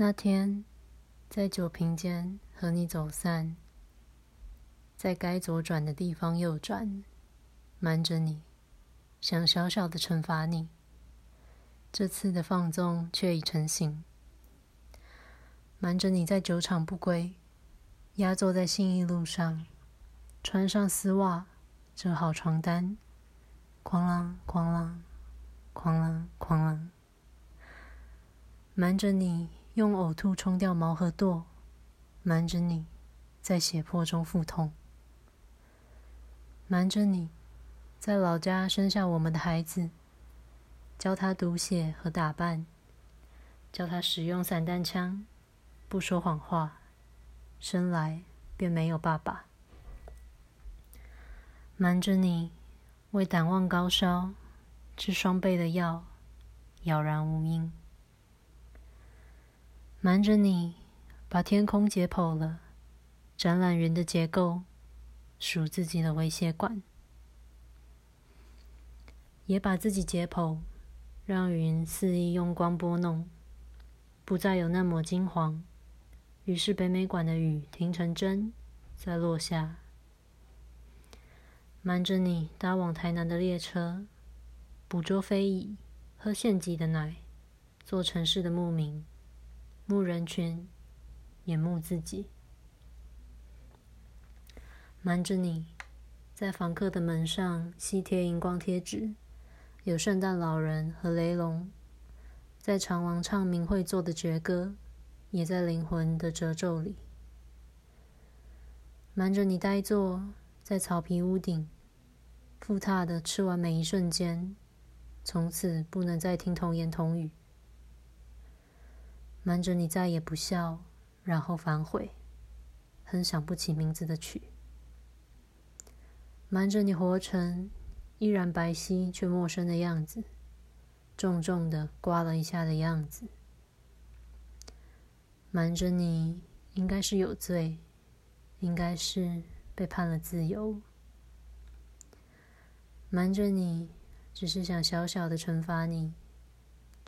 那天在酒瓶间和你走散，在该左转的地方右转，瞒着你，想小小的惩罚你。这次的放纵却已成型，瞒着你在酒场不归，压坐在信义路上，穿上丝袜，折好床单，哐啷哐啷，哐啷哐啷，瞒着你用呕吐冲掉毛和舵，瞒着你在血泊中腹痛，瞒着你在老家生下我们的孩子。教他读写和打扮，教他使用散弹枪，不说谎话，生来便没有爸爸。瞒着你，为胆旺高烧，吃双倍的药，杳然无音。瞒着你，把天空解剖了，展览云的结构，数自己的微血管，也把自己解剖。让云肆意用光拨弄，不再有那抹金黄。于是北美馆的雨停成针，再落下。瞒着你搭往台南的列车，捕捉飞蚁，喝现挤的奶，做城市的牧民，牧人群，也牧自己。瞒着你在房客的门上吸贴荧光贴纸。有圣诞老人和雷龙，在长廊唱明会做的绝歌，也在灵魂的褶皱里。瞒着你呆坐在草皮屋顶，复沓的吃完每一瞬间，从此不能再听童言童语。瞒着你再也不笑，然后反悔，哼想不起名字的曲。瞒着你活成。依然白皙却陌生的样子，重重的刮了一下的样子。瞒着你，应该是有罪，应该是被判了自由。瞒着你，只是想小小的惩罚你，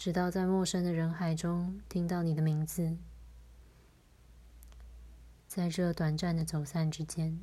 直到在陌生的人海中听到你的名字，在这短暂的走散之间。